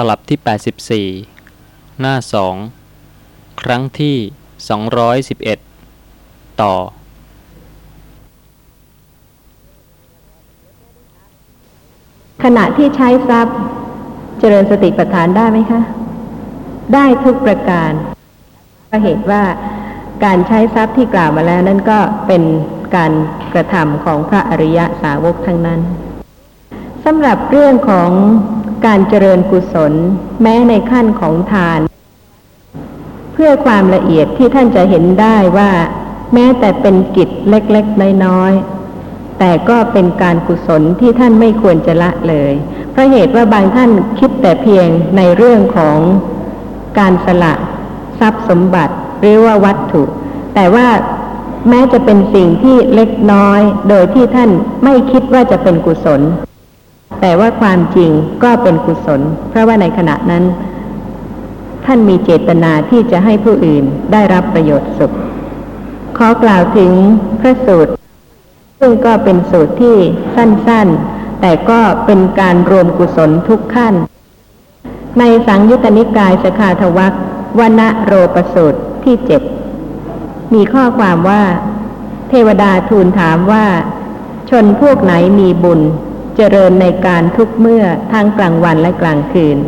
ตลับที่ 84 หน้าสองครั้งที่ 211 ต่อ ขณะที่ใช้ทรัพย์ เจริญสติปัฏฐานได้ไหมคะ ได้ทุกประการก็เหตุว่าการใช้ทรัพย์ที่กล่าวมาแล้วนั่นก็เป็นการกระทำของพระอริยะสาวกทั้งนั้นสำหรับเรื่องของ การเจริญกุศล แม้ในขั้นของทาน เพื่อความละเอียดที่ท่านจะเห็นได้ว่า แม้แต่เป็นกิจเล็กๆน้อยๆแต่ก็เป็นการกุศลที่ท่านไม่ควรจะละเลยเพราะเหตุว่าบางท่านคิดแต่เพียงในเรื่องของการสละทรัพย์สมบัติหรือว่าวัตถุ แต่ว่าแม้จะเป็นสิ่งที่เล็กน้อย โดยที่ท่านไม่คิดว่าจะเป็นกุศล แต่ว่าความจริงก็เป็นกุศล เพราะว่าในขณะนั้น ท่านมีเจตนาที่จะให้ผู้อื่นได้รับประโยชน์สุข ขอกล่าวถึงพระสูตร ซึ่งก็เป็นสูตรที่สั้นๆ แต่ก็เป็นการรวมกุศลทุกขั้น ในสังยุตตนิกายสขาทวักวนโรปสูตรที่เจ็ดมีข้อความว่า เทวดาทูลถามว่า ชนพวกไหนมีบุญ เจริญในการทุกเมื่อทั้งกลางวันและกลางคืน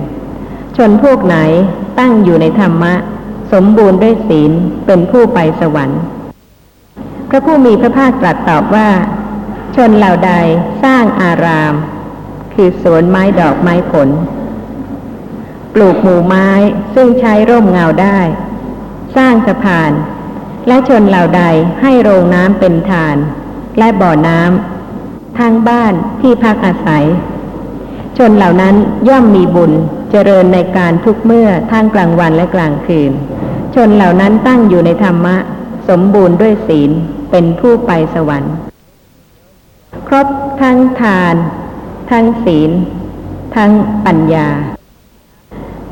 ชนพวกไหนตั้งอยู่ในธรรมะ สมบูรณ์ด้วยศีลเป็นผู้ไปสวรรค์ พระผู้มีพระภาคตรัสตอบว่า ชนเหล่าใดสร้างอาราม คือสวนไม้ดอกไม้ผล ปลูกหมู่ไม้ซึ่งใช้ร่มเงาได้ สร้างสะพาน และชนเหล่าใดให้โรงน้ำเป็นทาน และบ่อน้ำ ทางบ้านที่พักอาศัย ชนเหล่านั้นย่อมมีบุญเจริญในการทุกเมื่อทั้งกลางวันและกลางคืน ชนเหล่านั้นตั้งอยู่ในธรรมะ สมบูรณ์ด้วยศีลเป็นผู้ไปสวรรค์ ครบทั้งทาน ทั้งศีล ทั้งปัญญา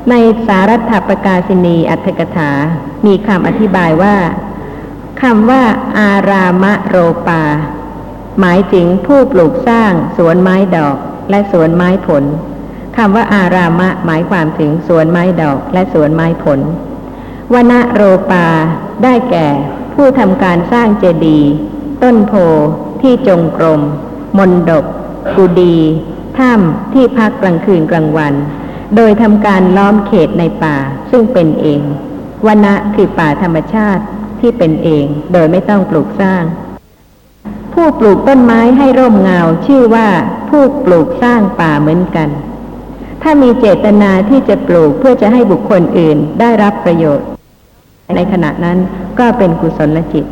ในสารัตถประกาศินีอัตถกถา มีคำอธิบายว่าคำว่า อารามะโรปา หมายถึงผู้ปลูกสร้างสวนไม้ดอกและสวนไม้ผลคำว่าอารามะหมายความถึงสวนไม้ดอกและสวนไม้ผลวนโรปาได้แก่ ผู้ทำการสร้างเจดีย์ต้นโพที่จงกรมมนดก กุดีถ้ำที่พักกลางคืนกลางวัน โดยทำการล้อมเขตในป่าซึ่งเป็นเองวนะคือป่าธรรมชาติที่เป็นเองโดยไม่ต้องปลูกสร้าง ผู้ปลูกต้นไม้ให้ร่มเงาชื่อว่าผู้ปลูกสร้างป่าเหมือนกัน ถ้ามีเจตนาที่จะปลูกเพื่อจะให้บุคคลอื่นได้รับประโยชน์ ในขณะนั้นก็เป็นกุศลจิต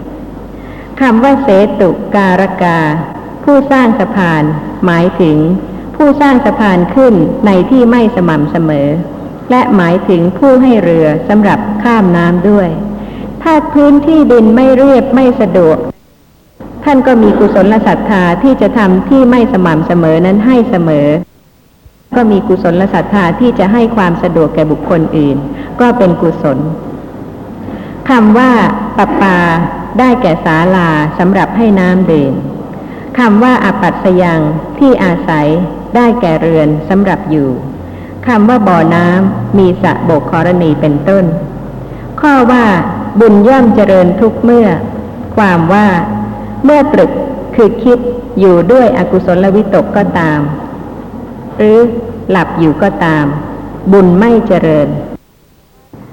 คำว่าเสตุการกา ผู้สร้างสะพาน หมายถึง ผู้สร้างสะพานขึ้นในที่ไม่สม่ำเสมอ และหมายถึงผู้ให้เรือสำหรับข้ามน้ำด้วย ถ้าพื้นที่ดินไม่เรียบไม่สะดวก ท่านก็มีกุศลศรัทธาที่จะทำที่ไม่สม่ำเสมอนั้นให้เสมอ ก็มีกุศลศรัทธาที่จะให้ความสะดวกแก่บุคคลอื่น ก็เป็นกุศลคำว่าปปาได้แก่ศาลาสำหรับให้น้ำดื่มคำว่าอปัตสยังที่อาศัยได้แก่เรือนสำหรับอยู่คำว่าบ่อน้ำมีสะโบกครณีเป็นต้น ข้อว่าบุญย่อมเจริญทุกเมื่อ ความว่า เมื่อตรึกคือคิดอยู่ด้วยอกุศลวิตกก็ตาม หรือหลับอยู่ก็ตาม บุญไม่เจริญ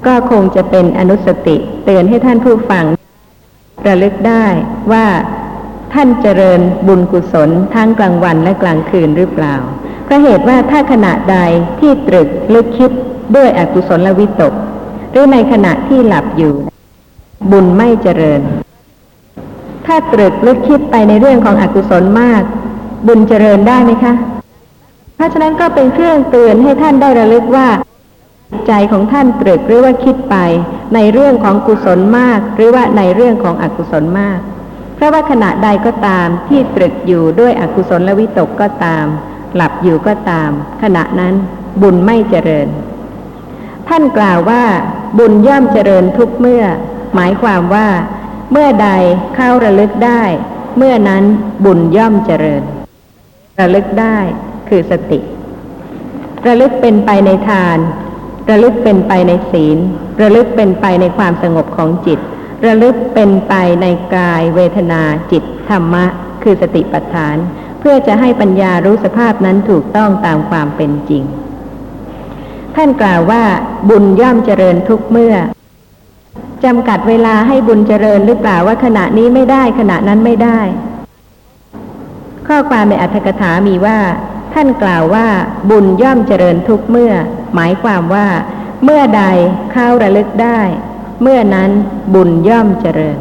ก็คงจะเป็นอนุสติเตือนให้ท่านผู้ฟัง ระลึกได้ว่าท่านเจริญบุญกุศลทั้งกลางวันและกลางคืนหรือเปล่าเพราะเหตุว่าถ้าขณะใดที่ตรึกลึกคิดด้วยอกุศลวิตก หรือในขณะที่หลับอยู่ บุญไม่เจริญ ถ้าตรึกลึกคิดไปในเรื่องของอกุศลมาก บุญเจริญได้ไหมคะ เพราะฉะนั้นก็เป็นเครื่องเตือนให้ท่านได้ระลึกว่า ใจของท่านตรึกหรือว่าคิดไป ในเรื่องของกุศลมาก หรือว่าในเรื่องของอกุศลมาก เพราะว่าขณะใดก็ตามที่ตรึกอยู่ด้วยอกุศลและวิตกก็ตาม หลับอยู่ก็ตาม ขณะนั้นบุญไม่เจริญ ท่านกล่าวว่า บุญย่อมเจริญทุกเมื่อ หมายความว่า เมื่อใดเข้าระลึกได้ เมื่อนั้นบุญย่อมเจริญ ระลึกได้คือสติ ระลึกเป็นไปในทาน ระลึกเป็นไปในศีล ระลึกเป็นไปในความสงบของจิต ระลึกเป็นไปในกาย เวทนาจิต ธรรมะ คือสติปัฏฐาน เพื่อจะให้ปัญญารู้สภาพนั้นถูกต้องตามความเป็นจริง ท่านกล่าวว่าบุญย่อมเจริญทุกเมื่อ จำกัดเวลาให้บุญเจริญหรือเปล่าว่าขณะนี้ไม่ได้ขณะนั้นไม่ได้ ข้อความในอัตถกถามีว่า ท่านกล่าวว่าบุญย่อมเจริญทุกเมื่อ หมายความว่า เมื่อใดเข้าระลึกได้ เมื่อนั้นบุญย่อมเจริญ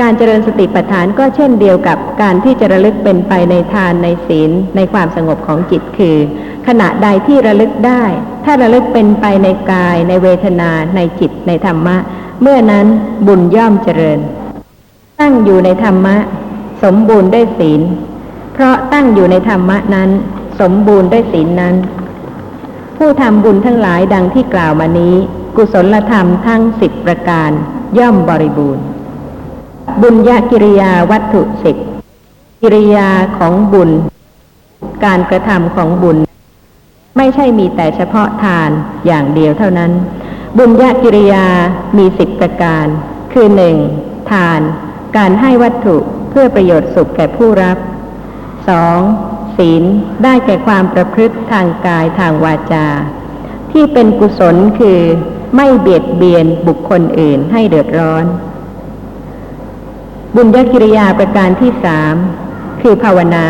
การเจริญสติปัฏฐานก็เช่นเดียวกับการที่จะระลึกเป็นไปในทานในศีลในความสงบของจิตคือ ขณะใดที่ระลึกได้ ถ้าระลึกเป็นไปในกาย ในเวทนา ในจิตในธรรมะ เมื่อนั้นบุญย่อมเจริญ ตั้งอยู่ในธรรมะ สมบูรณ์ด้วยศีล เพราะตั้งอยู่ในธรรมะนั้น สมบูรณ์ด้วยศีลนั้น ผู้ทำบุญทั้งหลายดังที่กล่าวมานี้ กุศลธรรมทั้งสิบประการย่อมบริบูรณ์ บุญญากิริยาวัตถุสิบกิริยาของบุญ การกระทำของบุญ ไม่ใช่มีแต่เฉพาะทานอย่างเดียวเท่านั้น บุญญากิริยามีสิบประการ คือหนึ่งทาน การให้วัตถุเพื่อประโยชน์สุขแก่ผู้รับสองศีลได้แก่ความประพฤติทางกายทางวาจา ที่เป็นกุศลคือไม่เบียดเบียนบุคคลอื่นให้เดือดร้อน บุญญกิริยาประการที่สามคือภาวนา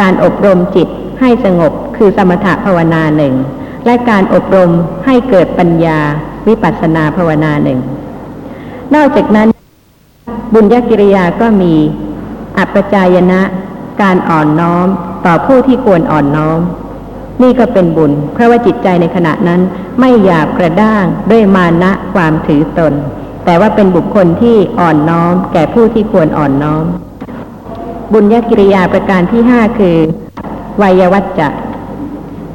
การอบรมจิตให้สงบคือสมถภาวนาหนึ่ง และการอบรมให้เกิดปัญญาวิปัสสนาภาวนาหนึ่ง นอกจากนั้น บุญญกิริยาก็มี อัปจายนะ การอ่อนน้อมต่อผู้ที่ควรอ่อนน้อม นี่ก็เป็นบุญ เพราะว่าจิตใจในขณะนั้นไม่หยาบกระด้างด้วยมานะความถือตน แต่ว่าเป็นบุคคลที่อ่อนน้อม แก่ผู้ที่ควรอ่อนน้อม บุญญกิริยาประการที่ห้าคือ วัยวัจจะ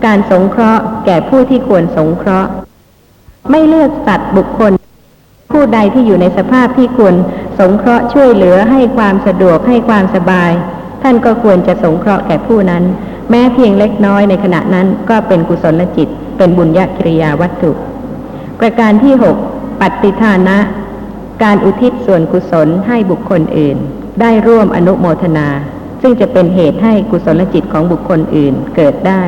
การสงเคราะห์แก่ผู้ที่ควรสงเคราะห์ ไม่เลือกสัตว์บุคคล ผู้ใดที่อยู่ในสภาพที่ควรสงเคราะห์ช่วยเหลือให้ความสะดวกให้ความสบาย ท่านก็ควรจะสงเคราะห์แก่ผู้นั้น แม้เพียงเล็กน้อยในขณะนั้นก็เป็นกุศลจิต เป็นบุญญกิริยาวัตถุ ประการที่หกปัตติทานะ การอุทิศส่วนกุศลให้บุคคลอื่น ได้ร่วมอนุโมทนา ซึ่งจะเป็นเหตุให้กุศลจิตของบุคคลอื่นเกิดได้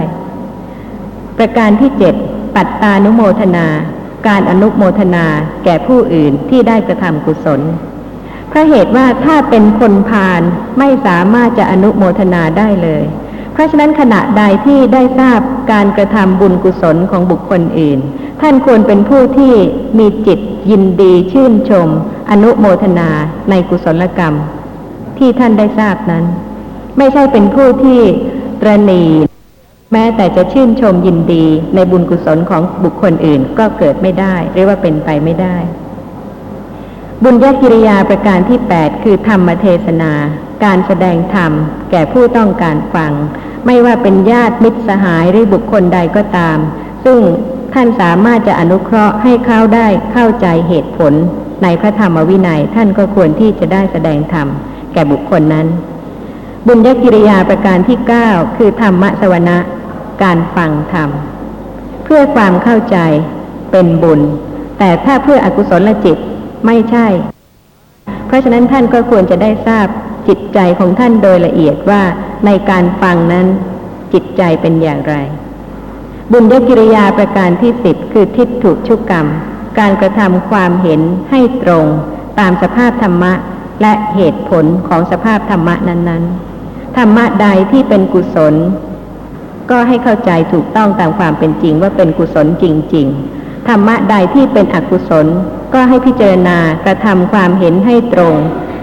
ประการที่เจ็ดปัตตานุโมทนา การอนุโมทนาแก่ผู้อื่นที่ได้กระทำกุศลเพราะเหตุว่าถ้าเป็นคนพาลไม่สามารถจะอนุโมทนาได้เลย เพราะฉะนั้นขณะใดที่ได้ทราบการกระทำบุญกุศลของบุคคลอื่น ท่านควรเป็นผู้ที่มีจิตยินดีชื่นชม อนุโมทนาในกุศลกรรม ที่ท่านได้ทราบนั้น ไม่ใช่เป็นผู้ที่ตระนี แม้แต่จะชื่นชมยินดีในบุญกุศลของบุคคลอื่นก็เกิดไม่ได้ เรียกว่าเป็นไปไม่ได้ บุญญกิริยาประการที่แปดคือธรรมเทศนา การแสดงธรรม แก่ผู้ต้องการฟัง ไม่ว่าเป็นญาติมิตรสหายหรือบุคคลใดก็ตาม ซึ่งท่านสามารถจะอนุเคราะห์ให้เขาได้เข้าใจเหตุผล ในพระธรรมวินัยท่านก็ควรที่จะได้แสดงธรรม แก่บุคคลนั้น บุญญกิริยาประการที่เก้าคือธรรมสวนะ การฟังธรรม เพื่อความเข้าใจเป็นบุญ แต่ถ้าเพื่ออกุศลจิตไม่ใช่ เพราะฉะนั้นท่านก็ควรจะได้ทราบจิตใจของท่านโดยละเอียดว่าในการฟังนั้นจิตใจเป็นอย่างไร บุญญกิริยาประการที่สิบคือทิฏฐุชุกกรรม การกระทำความเห็นให้ตรง ตามสภาพธรรมะและเหตุผลของสภาพธรรมะนั้น ๆ ธรรมะใดที่เป็นกุศล ก็ให้เข้าใจถูกต้องตามความเป็นจริงว่าเป็นกุศลจริง ๆ ธรรมะใดที่เป็นอกุศล ก็ให้พิจารณากระทำความเห็นให้ตรง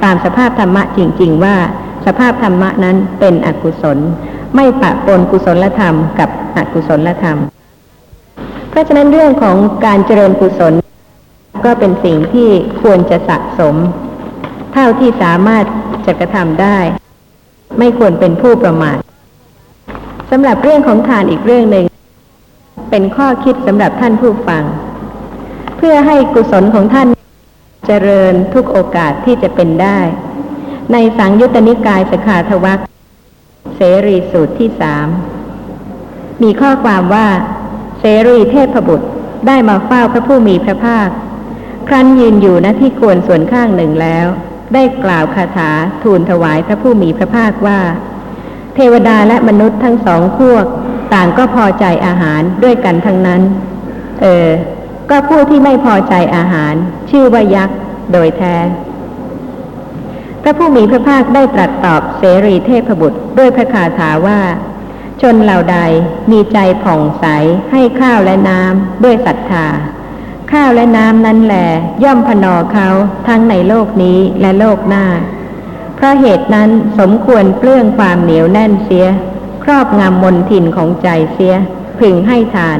ตามสภาพธรรมะจริง ๆ ว่า สภาพธรรมะนั้นเป็นอกุศล ไม่ปะปนกุศลธรรมกับอกุศลธรรม เพราะฉะนั้นเรื่องของการเจริญกุศล ก็เป็นสิ่งที่ควรจะสะสม เท่าที่สามารถจะกระทำได้ ไม่ควรเป็นผู้ประมาทำหรับเรื่องของทานอีกเรื่องหนึ่ง เป็นข้อคิดสำหรับท่านผู้ฟัง เพื่อให้กุศลของท่านเจริญทุกโอกาสที่จะเป็นได้ ในสังยุตตนิกายสขาทวักเสรีสูตรที่สามมีข้อความว่า เสรีเทพบุตรได้มาเฝ้าพระผู้มีพระภาค ครั้นยืนอยู่ณที่ควรส่วนข้างหนึ่งแล้ว ได้กล่าวคาถาทูลถวายพระผู้มีพระภาคว่า เทวดาและมนุษย์ทั้งสองพวก ต่างก็พอใจอาหารด้วยกันทั้งนั้น เออ ก็ผู้ที่ไม่พอใจอาหาร ชื่อว่ายักษ์โดยแท้ พระผู้มีพระภาคได้ตรัสตอบเสรีเทพบุตรด้วยพระคาถาว่า ชนเหล่าใดมีใจผ่องใสให้ข้าวและน้ำด้วยศรัทธา ข้าวและน้ำนั้นแหลย่อมพนอเขาทั้งในโลกนี้และโลกหน้า เพราะเหตุนั้นสมควรเปลื้องความเหนียวแน่นเสีย ครอบงำมนทินของใจเสีย พึงให้ทาน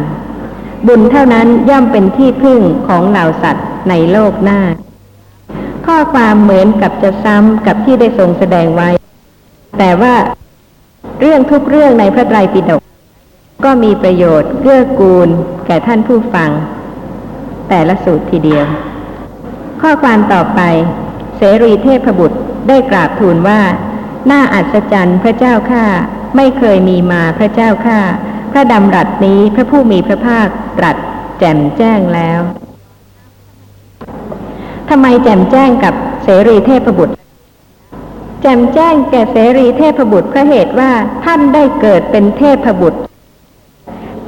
บุญเท่านั้นย่อมเป็นที่พึ่งของเหล่าสัตว์ในโลกหน้า ข้อความเหมือนกับจะซ้ำกับที่ได้ทรงแสดงไว้ แต่ว่าเรื่องทุกเรื่องในพระไตรปิฎกก็มีประโยชน์เกื้อกูล แก่ท่านผู้ฟัง แต่ละสูตรทีเดียว ข้อความต่อไป เสรีเทพบุตร ได้กราบทูลว่า น่าอัศจรรย์พระเจ้าข้าไม่เคยมีมาพระเจ้าข้าพระดำรัสนี้พระผู้มีพระภาคตรัสแจ่มแจ้งแล้วทำไมแจ่มแจ้งกับเสรีเทพบุตร แจ่มแจ้งแก่เสรีเทพบุตรเพราะเหตุว่าท่านได้เกิดเป็นเทพบุตร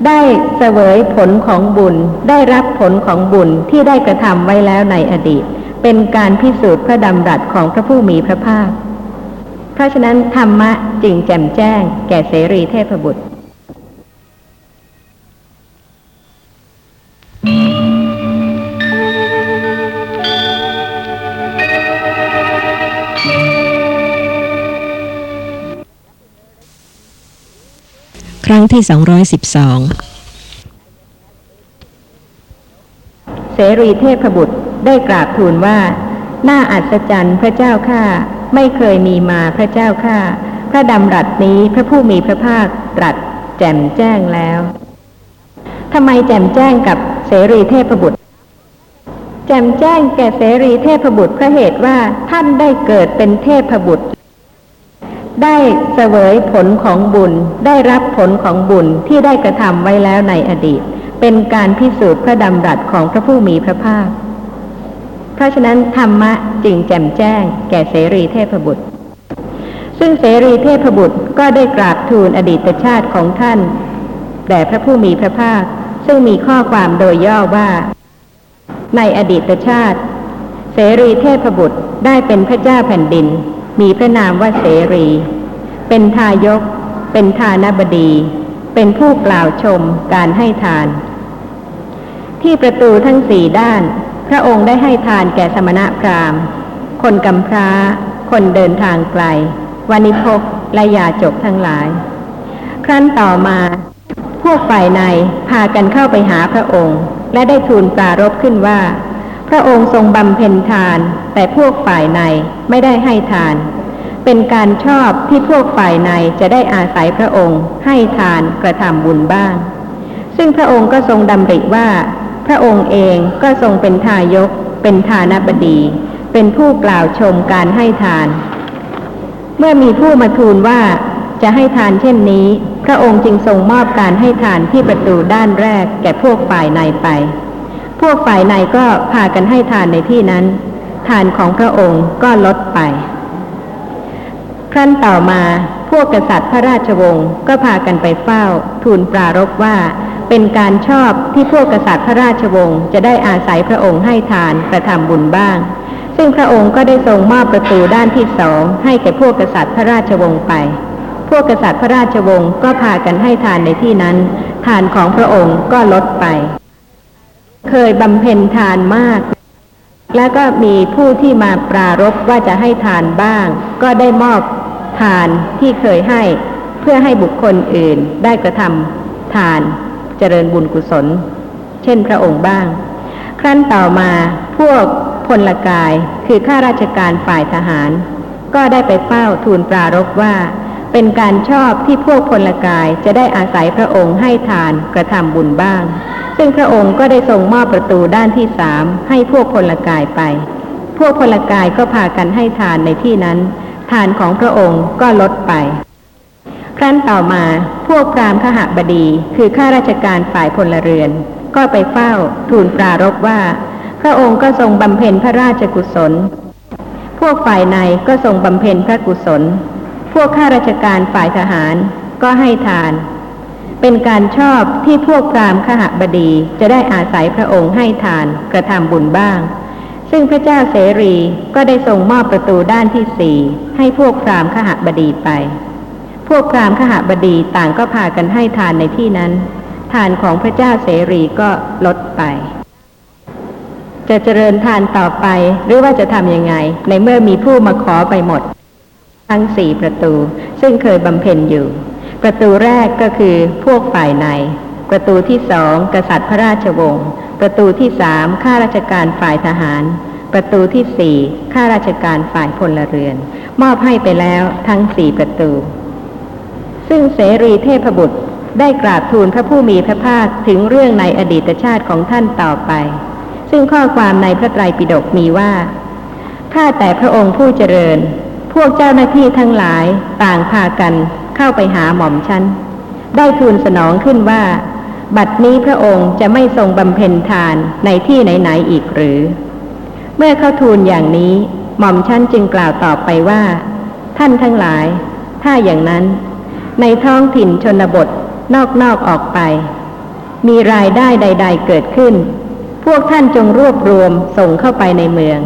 ได้เสวยผลของบุญ ได้รับผลของบุญที่ได้กระทำไว้แล้วในอดีต เป็นการพิสูจน์พระดำรัสของพระผู้มีพระภาค เพราะฉะนั้นธรรมะจึงแจ่มแจ้ง แก่เสรีเทพบุตร ครั้งที่ 212 เสรีเทพบุตร ได้กราบทูลว่า น่าอัศจรรย์พระเจ้าข้าไม่เคยมีมาพระเจ้าข้าพระดำรัสนี้พระผู้มีพระภาคตรัสแจ่มแจ้งแล้วทำไมแจ่มแจ้งกับเสรีเทพบุตร แจ่มแจ้งแก่เสรีเทพบุตรเพราะเหตุว่าท่านได้เกิดเป็นเทพบุตร ได้เสวยผลของบุญ ได้รับผลของบุญที่ได้กระทำไว้แล้วในอดีต เป็นการพิสูจน์พระดำรัสของพระผู้มีพระภาค เพราะฉะนั้นธรรมะจึงแจ่มแจ้ง แก่เสรีเทพบุตร ซึ่งเสรีเทพบุตรก็ได้กราบทูลอดีตชาติของท่านแด่พระผู้มีพระภาค ซึ่งมีข้อความโดยย่อว่า ในอดีตชาติ เสรีเทพบุตรได้เป็นพระเจ้าแผ่นดิน มีพระนามว่าเสรี เป็นทายก เป็นทานบดี เป็นผู้กล่าวชมการให้ทาน ที่ประตูทั้งสี่ด้าน พระองค์ได้ให้ทานแก่สมณะพราหมณ์ คนกำพร้า คนเดินทางไกลวานิพกและยาจกทั้งหลาย ครั้นต่อมาพวกฝ่ายในพากันเข้าไปหาพระองค์ และได้ทูลปรารบขึ้นว่า พระองค์ทรงบำเพ็ญทาน แต่พวกฝ่ายในไม่ได้ให้ทาน เป็นการชอบที่พวกฝ่ายในจะได้อาศัยพระองค์ ให้ทานกระทำบุญบ้าง ซึ่งพระองค์ก็ทรงดำริว่า พระองค์เองก็ทรงเป็นทายก เป็นทานบดี เป็นผู้กล่าวชมการให้ทาน เมื่อมีผู้มาทูลว่าจะให้ทานเช่นนี้ พระองค์จึงทรงมอบการให้ทานที่ประตูด้านแรกแก่พวกฝ่ายในไป พวกฝ่ายในก็พากันให้ทานในที่นั้น ทานของพระองค์ก็ลดไปครั้นต่อมาพวกกษัตริย์พระราชวงศ์ก็พากันไปเฝ้า ทูลปรารบว่า เป็นการชอบที่พวกกษัตริย์พระราชวงศ์จะได้อาศัยพระองค์ให้ทานกระทำบุญบ้าง ซึ่งพระองค์ก็ได้ทรงมอบประตูด้านที่สองให้แก่พวกกษัตริย์พระราชวงศ์ไป พวกกษัตริย์พระราชวงศ์ก็พากันให้ทานในที่นั้น ทานของพระองค์ก็ลดไป เคยบำเพ็ญทานมาก แล้วก็มีผู้ที่มาปรารบว่าจะให้ทานบ้าง ก็ได้มอบทานที่เคยให้ เพื่อให้บุคคลอื่นได้กระทำทาน เจริญบุญกุศล เช่นพระองค์บ้าง ครั้นต่อมาพวกพลกายคือข้าราชการฝ่ายทหาร ก็ได้ไปเฝ้าทูลปรารบว่า เป็นการชอบที่พวกพลกายจะได้อาศัยพระองค์ให้ทานกระทำบุญบ้าง ซึ่งพระองค์ก็ได้ทรงมอบประตูด้านที่สามให้พวกพลกายไป พวกพลกายก็พากันให้ทานในที่นั้น ทานของพระองค์ก็ลดไป ครั้นต่อมาพวกพราหมณ์ขหบดีคือข้าราชการฝ่ายพลเรือน ก็ไปเฝ้าทูลปรารภว่า พระองค์ก็ทรงบำเพ็ญพระราชกุศล พวกฝ่ายในก็ทรงบำเพ็ญพระกุศล พวกข้าราชการฝ่ายทหารก็ให้ทาน เป็นการชอบที่พวกพราหมณ์ขหบดีจะได้อาศัยพระองค์ให้ทานกระทำบุญบ้าง ซึ่งพระเจ้าเสรีก็ได้ทรงมอบประตูด้านที่สี่ให้พวกพราหมณ์ขหบดีไป พวกพราหมณ์ขหบดีต่างก็พากันให้ทานในที่นั้น ทานของพระเจ้าเสรีก็ลดไป จะเจริญทานต่อไปหรือว่าจะทำยังไง ในเมื่อมีผู้มาขอไปหมด ทั้งสี่ประตู ซึ่งเคยบำเพ็ญอยู่ ประตูแรกก็คือพวกฝ่ายใน ประตูที่สองกษัตริย์พระราชวงศ์ประตูที่สามข้าราชการฝ่ายทหาร ประตูที่สี่ข้าราชการฝ่ายพลเรือน มอบให้ไปแล้วทั้งสี่ประตู ซึ่งเสรีเทพบุตรได้กราบทูลพระผู้มีพระภาคถึงเรื่องในอดีตชาติของท่านต่อไป ซึ่งข้อความในพระไตรปิฎกมีว่าถ้าแต่พระองค์ผู้เจริญ พวกเจ้าหน้าที่ทั้งหลายต่างพากันเข้าไปหาหม่อมฉัน ได้ทูลสนองขึ้นว่า บัดนี้พระองค์จะไม่ทรงบำเพ็ญทานในที่ไหนๆอีกหรือ เมื่อเขาทูลอย่างนี้ หม่อมฉันจึงกล่าวตอบไปว่า ท่านทั้งหลาย ถ้าอย่างนั้น ในท้องถิ่นชนบทนอกๆออกไป มีรายได้ใด ๆ เกิดขึ้น พวกท่านจงรวบรวมส่งเข้าไปในเมือง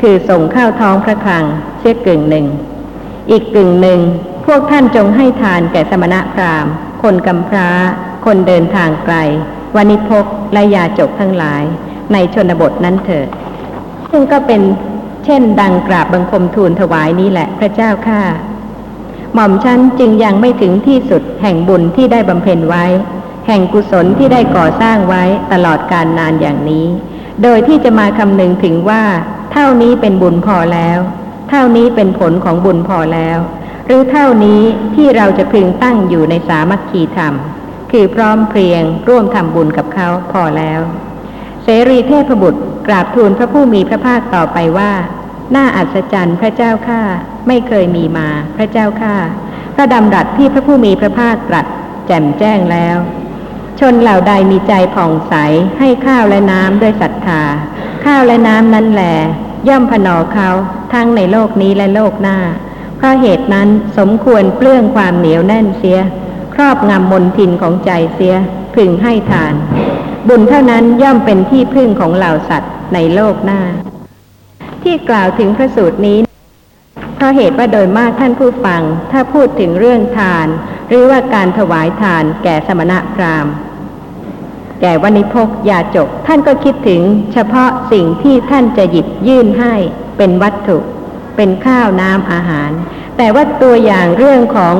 คือส่งเข้าท้องพระคลังเสียกึ่งหนึ่ง อีกกึ่งหนึ่ง พวกท่านจงให้ทานแก่สมณะพราหมณ์ คนกำพร้า คนเดินทางไกลวานิพกและยาจกทั้งหลาย ในชนบทนั้นเถิด ซึ่งก็เป็นเช่นดังกราบบังคมทูลถวายนี้แหละพระเจ้าข้า หม่อมฉันจึงยังไม่ถึงที่สุดแห่งบุญที่ได้บำเพ็ญไว้ แห่งกุศลที่ได้ก่อสร้างไว้ตลอดการนานอย่างนี้ โดยที่จะมาคำนึงถึงว่า เท่านี้เป็นบุญพอแล้ว เท่านี้เป็นผลของบุญพอแล้ว หรือเท่านี้ที่เราจะพึงตั้งอยู่ในสามัคคีธรรม คือพร้อมเพรียงร่วมทำบุญกับเขาพอแล้ว เสรีเทพบุตรกราบทูลพระผู้มีพระภาคต่อไปว่า น่าอัศจรรย์พระเจ้าข้า ไม่เคยมีมาพระเจ้าข้าพระดำรัสที่พระผู้มีพระภาคตรัสแจ่มแจ้งแล้ว ชนเหล่าใดมีใจผ่องใสให้ข้าวและน้ำด้วยศรัทธา ข้าวและน้ำนั้นแหลย่อมพนอเขาทั้งในโลกนี้และโลกหน้า เพราะเหตุนั้นสมควรเปลื้องความเหนียวแน่นเสีย ครอบงำมนทินของใจเสียพึงให้ทาน บุญเท่านั้นย่อมเป็นที่พึ่งของเหล่าสัตว์ในโลกหน้า ที่กล่าวถึงพระสูตรนี้ เพราะเหตุว่าโดยมากท่านผู้ฟัง ถ้าพูดถึงเรื่องทาน หรือว่าการถวายทานแก่สมณะพราหมณ์แก่วณิพกยาจก ท่านก็คิดถึงเฉพาะสิ่งที่ท่านจะหยิบยื่นให้เป็นวัตถุ เป็นข้าวน้ำอาหาร แต่ว่าตัวอย่างเรื่องของ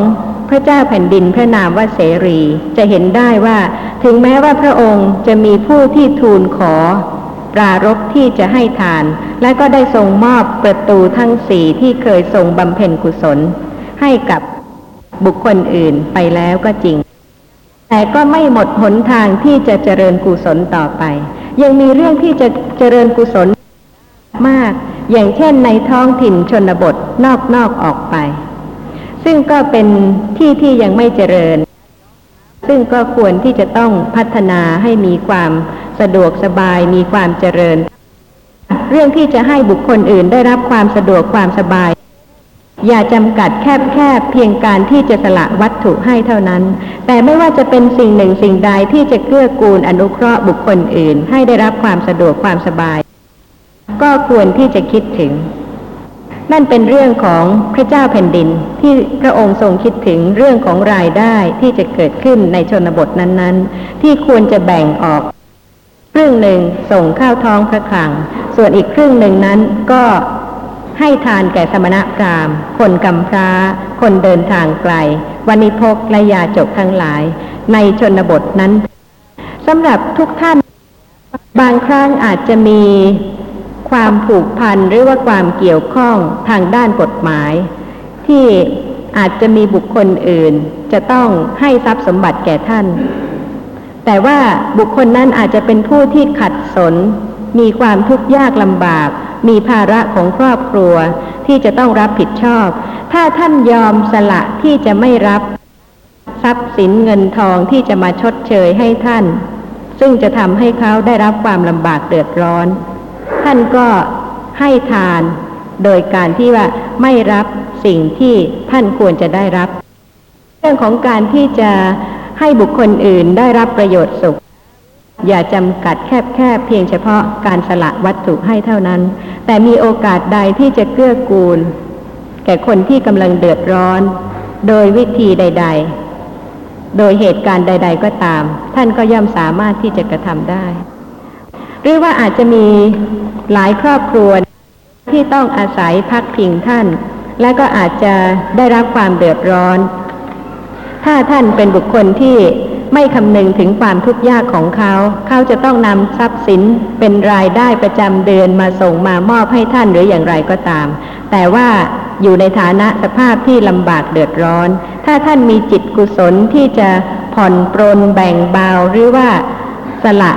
พระเจ้าแผ่นดินพระนามว่าเสรีจะเห็นได้ว่า ถึงแม้ว่าพระองค์จะมีผู้ที่ทูลขอ ปรารภที่จะให้ทาน และก็ได้ทรงมอบประตูทั้งสี่ที่เคยทรงบำเพ็ญกุศล ให้กับบุคคลอื่นไปแล้วก็จริง แต่ก็ไม่หมดหนทางที่จะเจริญกุศลต่อไป ยังมีเรื่องที่จะเจริญกุศลมาก อย่างเช่นในท้องถิ่นชนบทนอกๆอออกไป ซึ่งก็เป็นที่ที่ยังไม่เจริญ ซึ่งก็ควรที่จะต้องพัฒนาให้มีความสะดวกสบายมีความเจริญ เรื่องที่จะให้บุคคลอื่นได้รับความสะดวกความสบาย อย่าจำกัดแคบแคบเพียงการที่จะสละวัตถุให้เท่านั้น แต่ไม่ว่าจะเป็นสิ่งหนึ่งสิ่งใดที่จะเกื้อกูลอนุเคราะห์บุคคลอื่น ให้ได้รับความสะดวกความสบาย ก็ควรที่จะคิดถึง นั่นเป็นเรื่องของพระเจ้าแผ่นดินที่พระองค์ทรงคิดถึงเรื่องของรายได้ที่จะเกิดขึ้นในชนบทนั้นๆ ที่ควรจะแบ่งออก ครึ่งหนึ่งส่งเข้าท้องพระคลัง ส่วนอีกครึ่งหนึ่งนั้นก็ให้ทานแก่สมณะพราหมณ์ คนกำพร้า คนเดินทางไกลวันิพกและยาจกทั้งหลาย ในชนบทนั้นสำหรับทุกท่าน บางครั้งอาจจะมี ความผูกพันหรือว่าความเกี่ยวข้องทางด้านกฎหมาย ที่อาจจะมีบุคคลอื่น จะต้องให้ทรัพย์สมบัติแก่ท่าน แต่ว่าบุคคลนั้นอาจจะเป็นผู้ที่ขัดสน มีความทุกข์ยากลำบาก มีภาระของครอบครัวที่จะต้องรับผิดชอบ ถ้าท่านยอมสละที่จะไม่รับทรัพย์สินเงินทองที่จะมาชดเชยให้ท่าน ซึ่งจะทำให้เขาได้รับความลำบากเดือดร้อน ท่านก็ให้ทานโดยการที่ว่าไม่รับสิ่งที่ท่านควรจะได้รับ เรื่องของการที่จะให้บุคคลอื่นได้รับประโยชน์สุข อย่าจำกัดแคบแค่เพียงเฉพาะการสละวัตถุให้เท่านั้น แต่มีโอกาสใดที่จะเกื้อกูล แก่คนที่กำลังเดือดร้อน โดยวิธีใด ๆ โดยเหตุการณ์ใด ๆ ก็ตาม ท่านก็ย่อมสามารถที่จะกระทำได้ หรือว่าอาจจะมีหลายครอบครัวที่ต้องอาศัยพักพิงท่าน และก็อาจจะได้รับความเดือดร้อน ถ้าท่านเป็นบุคคลที่ไม่คำนึงถึงความทุกข์ยากของเขา เขาจะต้องนำทรัพย์สินเป็นรายได้ประจำเดือนมาส่งมามอบให้ท่านหรืออย่างไรก็ตาม แต่ว่าอยู่ในฐานะสภาพที่ลำบากเดือดร้อน ถ้าท่านมีจิตกุศลที่จะผ่อนปรนแบ่งเบาหรือว่าสละ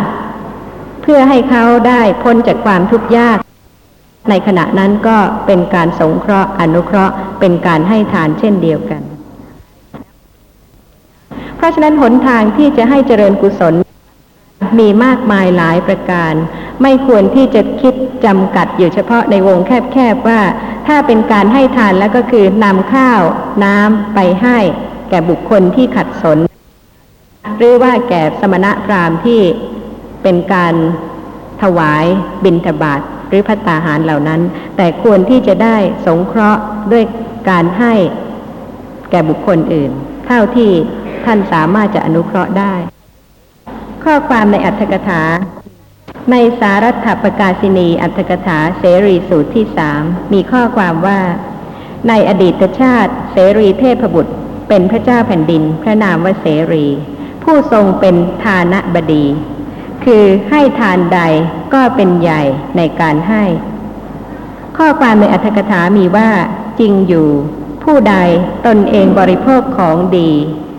เพื่อให้เขาได้พ้นจากความทุกข์ยาก ในขณะนั้นก็เป็นการสงเคราะห์อนุเคราะห์เป็นการให้ทานเช่นเดียวกัน เพราะฉะนั้นหนทางที่จะให้เจริญกุศล มีมากมายหลายประการ ไม่ควรที่จะคิดจำกัดอยู่เฉพาะในวงแคบๆว่า ถ้าเป็นการให้ทานแล้วก็คือนำข้าว น้ำไปให้ แก่บุคคลที่ขัดสน หรือว่าแก่สมณะพราหมณ์ที่ เป็นการถวายบิณฑบาตหรือพัตตาหารเหล่านั้น แต่ควรที่จะได้สงเคราะห์ด้วยการให้แก่บุคคลอื่น เท่าที่ท่านสามารถจะอนุเคราะห์ได้ ข้อความในอัตถกถา ในสารัตถปกาศินีอัตถกถาเสรีสูตรที่สามมีข้อความว่า ในอดีตชาติ เสรีเทพบุตร เป็นพระเจ้าแผ่นดิน พระนามว่าเสรี ผู้ทรงเป็นทานบดี คือให้ทานใดก็เป็นใหญ่ในการให้ ข้อความในอัตถกถามีว่า จริงอยู่ ผู้ใดตนเองบริโภคของดี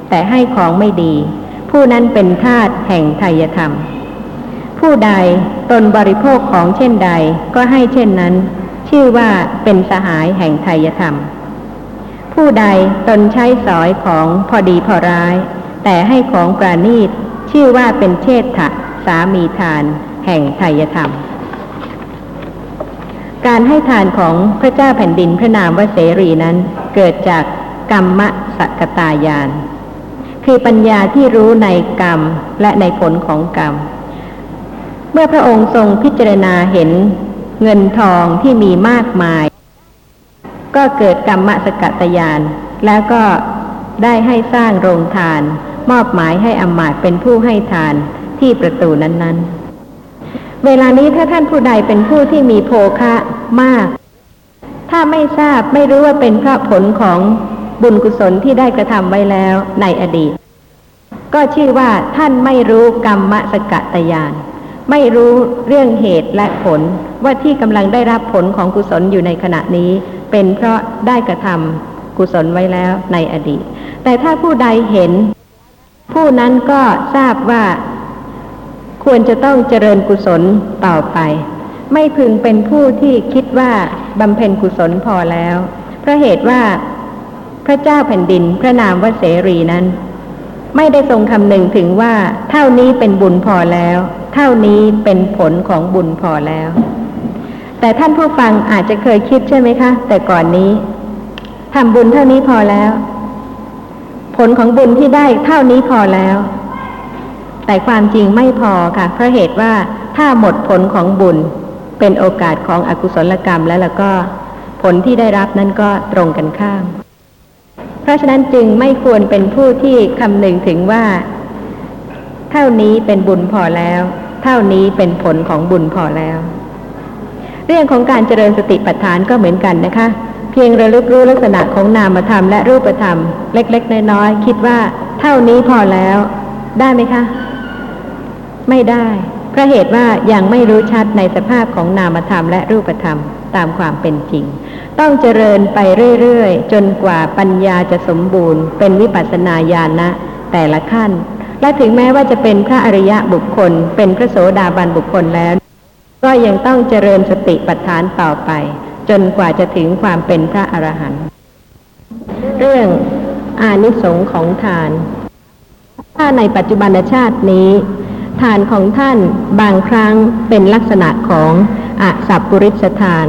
แต่ให้ของไม่ดี ผู้นั้นเป็นทาสแห่งไทยธรรม ผู้ใดตนบริโภคของเช่นใดก็ให้เช่นนั้น ชื่อว่าเป็นสหายแห่งไทยธรรม ผู้ใดตนใช้สอยของพอดีพอร้าย แต่ให้ของปราณีตชื่อว่าเป็นเชษฐะ สามีทาน แห่งไทยธรรม การให้ทานของพระเจ้าแผ่นดินพระนามว่าเสรีนั้นเกิดจากกรรมสกตายาน คือปัญญาที่รู้ในกรรมและในผลของกรรม เมื่อพระองค์ทรงพิจารณาเห็นเงินทองที่มีมากมาย ก็เกิดกรรมสกตยาน แล้วก็ได้ให้สร้างโรงทาน มอบหมายให้อำมาตย์เป็นผู้ให้ทาน ที่ประตูนั้นๆ เวลานี้ถ้าท่านผู้ใดเป็นผู้ที่มีโภคะมาก ถ้าไม่ทราบไม่รู้ว่าเป็นเพราะผลของบุญกุศลที่ได้กระทำไว้แล้วในอดีต ก็ชื่อว่าท่านไม่รู้กรรมสกตยาน ไม่รู้เรื่องเหตุและผลว่าที่กำลังได้รับผลของกุศลอยู่ในขณะนี้ เป็นเพราะได้กระทำกุศลไว้แล้วในอดีต แต่ถ้าผู้ใดเห็น ผู้นั้นก็ทราบว่า ควรจะต้องเจริญกุศลต่อไป ไม่พึงเป็นผู้ที่คิดว่าบำเพ็ญกุศลพอแล้ว เพราะเหตุว่า พระเจ้าแผ่นดินพระนามว่าเสรีนั้น ไม่ได้ทรงคำนึงถึงว่า เท่านี้เป็นบุญพอแล้ว เท่านี้เป็นผลของบุญพอแล้ว แต่ท่านผู้ฟังอาจจะเคยคิดใช่ไหมคะ แต่ก่อนนี้ทำบุญเท่านี้พอแล้ว ผลของบุญที่ได้เท่านี้พอแล้ว แต่ความจริงไม่พอค่ะ เพราะเหตุว่าถ้าหมดผลของบุญเป็นโอกาสของอกุศลกรรมแล้วแล้วก็ผลที่ได้รับนั้นก็ตรงกันข้าม เพราะฉะนั้นจึงไม่ควรเป็นผู้ที่คำนึงถึงว่า เท่านี้เป็นบุญพอแล้ว เท่านี้เป็นผลของบุญพอแล้ว เรื่องของการเจริญสติปัฏฐานก็เหมือนกันนะคะ เพียงระลึกรู้ลักษณะของนามธรรมและรูปธรรม เล็ก ๆ น้อยๆคิดว่า เท่านี้พอแล้ว ได้ไหมคะ ไม่ได้เพราะเหตุว่ายังไม่รู้ชัดในสภาพของนามธรรมและรูปธรรมตามความเป็นจริง ต้องเจริญไปเรื่อยๆ จนกว่าปัญญาจะสมบูรณ์ เป็นวิปัสสนาญาณนะแต่ละขั้น และถึงแม้ว่าจะเป็นพระอริยะบุคคล เป็นพระโสดาบันบุคคลแล้ว ก็ยังต้องเจริญสติปัฏฐานต่อไป จนกว่าจะถึงความเป็นพระอรหันต์เรื่องอานิสงส์ของทาน ถ้าในปัจจุบันชาตินี้ ทานของท่านบางครั้งเป็นลักษณะของอสัพปุริสทาน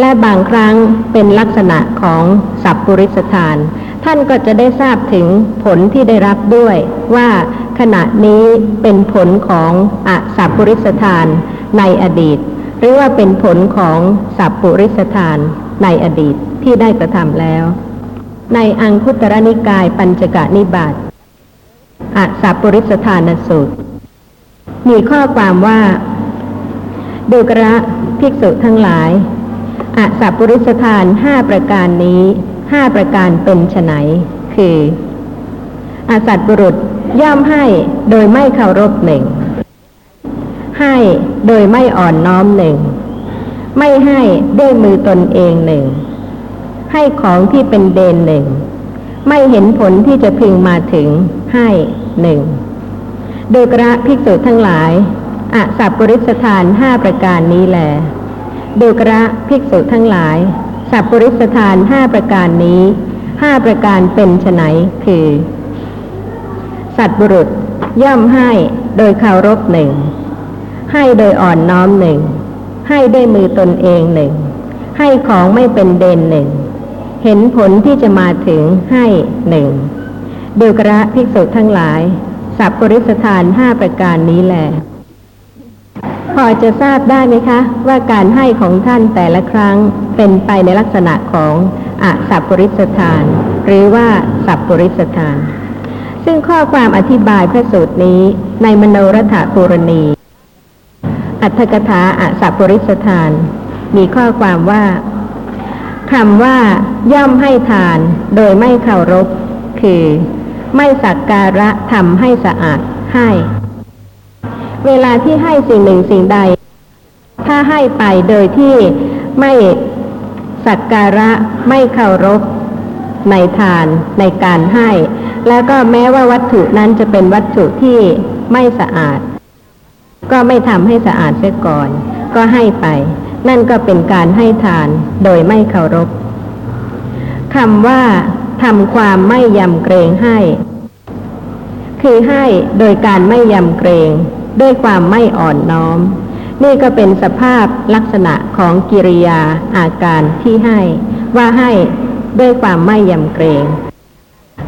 และบางครั้งเป็นลักษณะของสัพปุริสทาน ท่านก็จะได้ทราบถึงผลที่ได้รับด้วยว่าขณะนี้เป็นผลของอสัพปุริสทานในอดีต หรือว่าเป็นผลของสัพปุริสทานในอดีตที่ได้กระทำแล้ว ในอังคุตรนิกายปัญจกนิบาตอสัพปุริสทานสูตร มีข้อความว่าดูกระภิกษุทั้งหลายอาสัพปุริสทานห้าประการนี้ห้าประการเป็นไฉนคืออาสัตบุรุษย่อมให้โดยไม่เคารพหนึ่ง ให้โดยไม่อ่อนน้อมหนึ่ง ไม่ให้ด้วยมือตนเองหนึ่ง ให้ของที่เป็นเดนหนึ่ง ไม่เห็นผลที่จะพึงมาถึงให้หนึ่ง โดยกระภิกษุทั้งหลายอสัพปริสทานห้าประการนี้แหลโดยกระภิกษุทั้งหลายสัพปริสทานห้าประการนี้ห้าประการเป็นไฉนคือ สัตบุรุษย่อมให้โดยเคารพหนึ่ง ให้โดยอ่อนน้อมหนึ่ง ให้ด้วยมือตนเองหนึ่ง ให้ของไม่เป็นเดนหนึ่ง เห็นผลที่จะมาถึงให้หนึ่งเดวกระภิกษุทั้งหลาย สัพปริสทานห้าประการนี้แหละพอจะทราบได้ไหมคะ ว่าการให้ของท่านแต่ละครั้งเป็นไปในลักษณะของอสัพปริสทาน หรือว่าสัพปริสทาน ซึ่งข้อความอธิบายพระสูตรนี้ในมโนรัฐปุรณี อัตถกถาอสัพปริสทาน มีข้อความว่าคำว่าย่อมให้ทานโดยไม่เคารพ คือ ไม่สักการะทำให้สะอาดให้ เวลาที่ให้สิ่งหนึ่งสิ่งใด ถ้าให้ไปโดยที่ไม่สักการะไม่เคารพในทานในการให้ แล้วก็แม้ว่าวัตถุนั้นจะเป็นวัตถุที่ไม่สะอาด ก็ไม่ทำให้สะอาดเสียก่อน ก็ให้ไป นั่นก็เป็นการให้ทานโดยไม่เคารพคำว่า ทำความไม่ยำเกรงให้ คือให้โดยการไม่ยำเกรง ด้วยความไม่อ่อนน้อม นี่ก็เป็นสภาพลักษณะของกิริยาอาการที่ให้ ว่าให้ด้วยความไม่ยำเกรง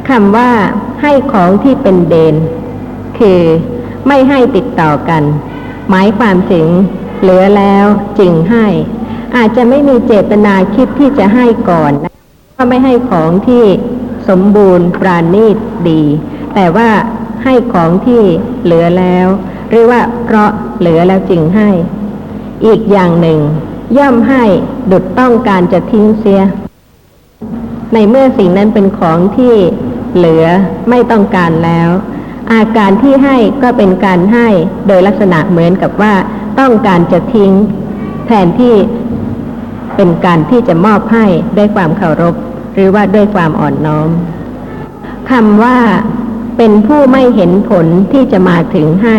คำว่าให้ของที่เป็นเดน คือไม่ให้ติดต่อกัน หมายความถึงเหลือแล้วจึงให้ อาจจะไม่มีเจตนาคิดที่จะให้ก่อนนะ ก็ไม่ให้ของที่สมบูรณ์ปราณีตดี แต่ว่าให้ของที่เหลือแล้ว หรือว่าเพราะเหลือแล้วจึงให้ อีกอย่างหนึ่ง ย่อมให้ดุดต้องการจะทิ้งเสีย ในเมื่อสิ่งนั้นเป็นของที่เหลือไม่ต้องการแล้ว อาการที่ให้ก็เป็นการให้โดยลักษณะเหมือนกับว่าต้องการจะทิ้ง แทนที่เป็นการที่จะมอบให้ด้วยความเคารพ รือว่าด้วยความอ่อนน้อมคำว่าเป็นผู้ไม่เห็นผลที่จะมาถึงให้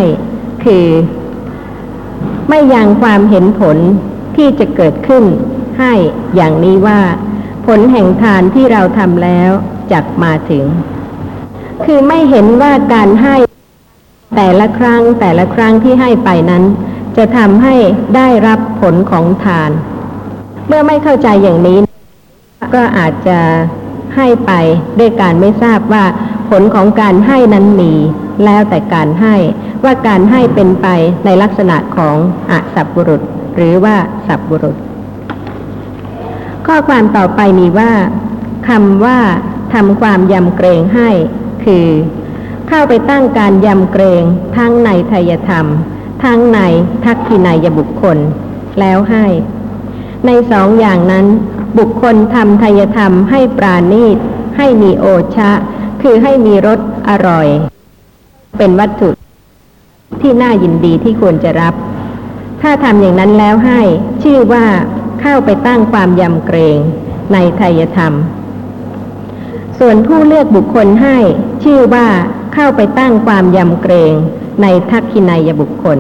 คือ ไม่ยังความเห็นผลที่จะเกิดขึ้นให้อย่างนี้ว่า ผลแห่งทานที่เราทำแล้วจักมาถึง คือไม่เห็นว่าการให้แต่ละครั้งแต่ละครั้งที่ให้ไปนั้น จะทำให้ได้รับผลของทาน เมื่อไม่เข้าใจอย่างนี้ ก็อาจจะให้ไปด้วยการไม่ทราบว่าผลของการให้นั้นมีแล้วแต่การให้ว่าการให้เป็นไปในลักษณะของอสัพบุรุษ หรือว่าสัพบุรุษ ข้อความต่อไปมีว่าคำว่าทำความยำเกรงให้ คือ เข้าไปตั้งการยำเกรงทั้งในทายธรรม ทั้งในทักขินายบุคคล แล้วให้ ในสองอย่างนั้น บุคคลทำทายธรรมให้ปราณีต ให้มีโอชะ คือให้มีรสอร่อย เป็นวัตถุที่น่ายินดีที่ควรจะรับ ถ้าทำอย่างนั้นแล้วให้ ชื่อว่าเข้าไปตั้งความยำเกรงในทายธรรม ส่วนผู้เลือกบุคคลให้ ชื่อว่าเข้าไปตั้งความยำเกรงในทักขินายบุคคล